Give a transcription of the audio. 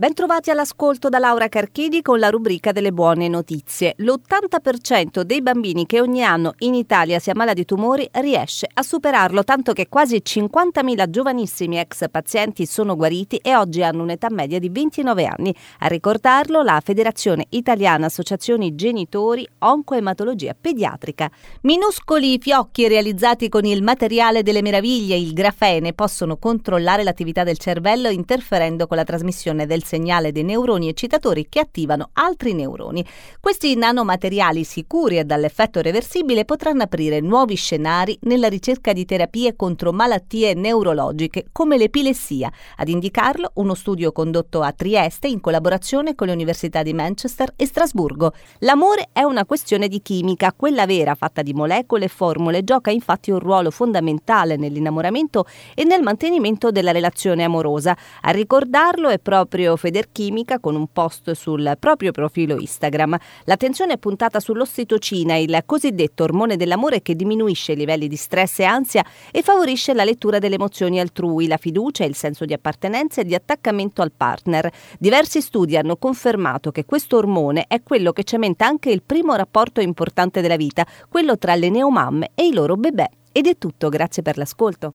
Bentrovati all'ascolto da Laura Carchidi con la rubrica delle buone notizie. L'80% dei bambini che ogni anno in Italia si ammala di tumori riesce a superarlo, tanto che quasi 50.000 giovanissimi ex pazienti sono guariti e oggi hanno un'età media di 29 anni. A ricordarlo la Federazione Italiana Associazioni Genitori Oncoematologia Pediatrica. Minuscoli fiocchi realizzati con il materiale delle meraviglie, il grafene, possono controllare l'attività del cervello interferendo con la trasmissione del segnale dei neuroni eccitatori che attivano altri neuroni. Questi nanomateriali sicuri e dall'effetto reversibile potranno aprire nuovi scenari nella ricerca di terapie contro malattie neurologiche come l'epilessia. Ad indicarlo uno studio condotto a Trieste in collaborazione con le università di Manchester e Strasburgo. L'amore è una questione di chimica, quella vera fatta di molecole e formule gioca infatti un ruolo fondamentale nell'innamoramento e nel mantenimento della relazione amorosa. A ricordarlo è proprio Federchimica con un post sul proprio profilo Instagram. L'attenzione è puntata sull'ossitocina, il cosiddetto ormone dell'amore che diminuisce i livelli di stress e ansia e favorisce la lettura delle emozioni altrui, la fiducia, il senso di appartenenza e di attaccamento al partner. Diversi studi hanno confermato che questo ormone è quello che cementa anche il primo rapporto importante della vita, quello tra le neomamme e i loro bebè. Ed è tutto, grazie per l'ascolto.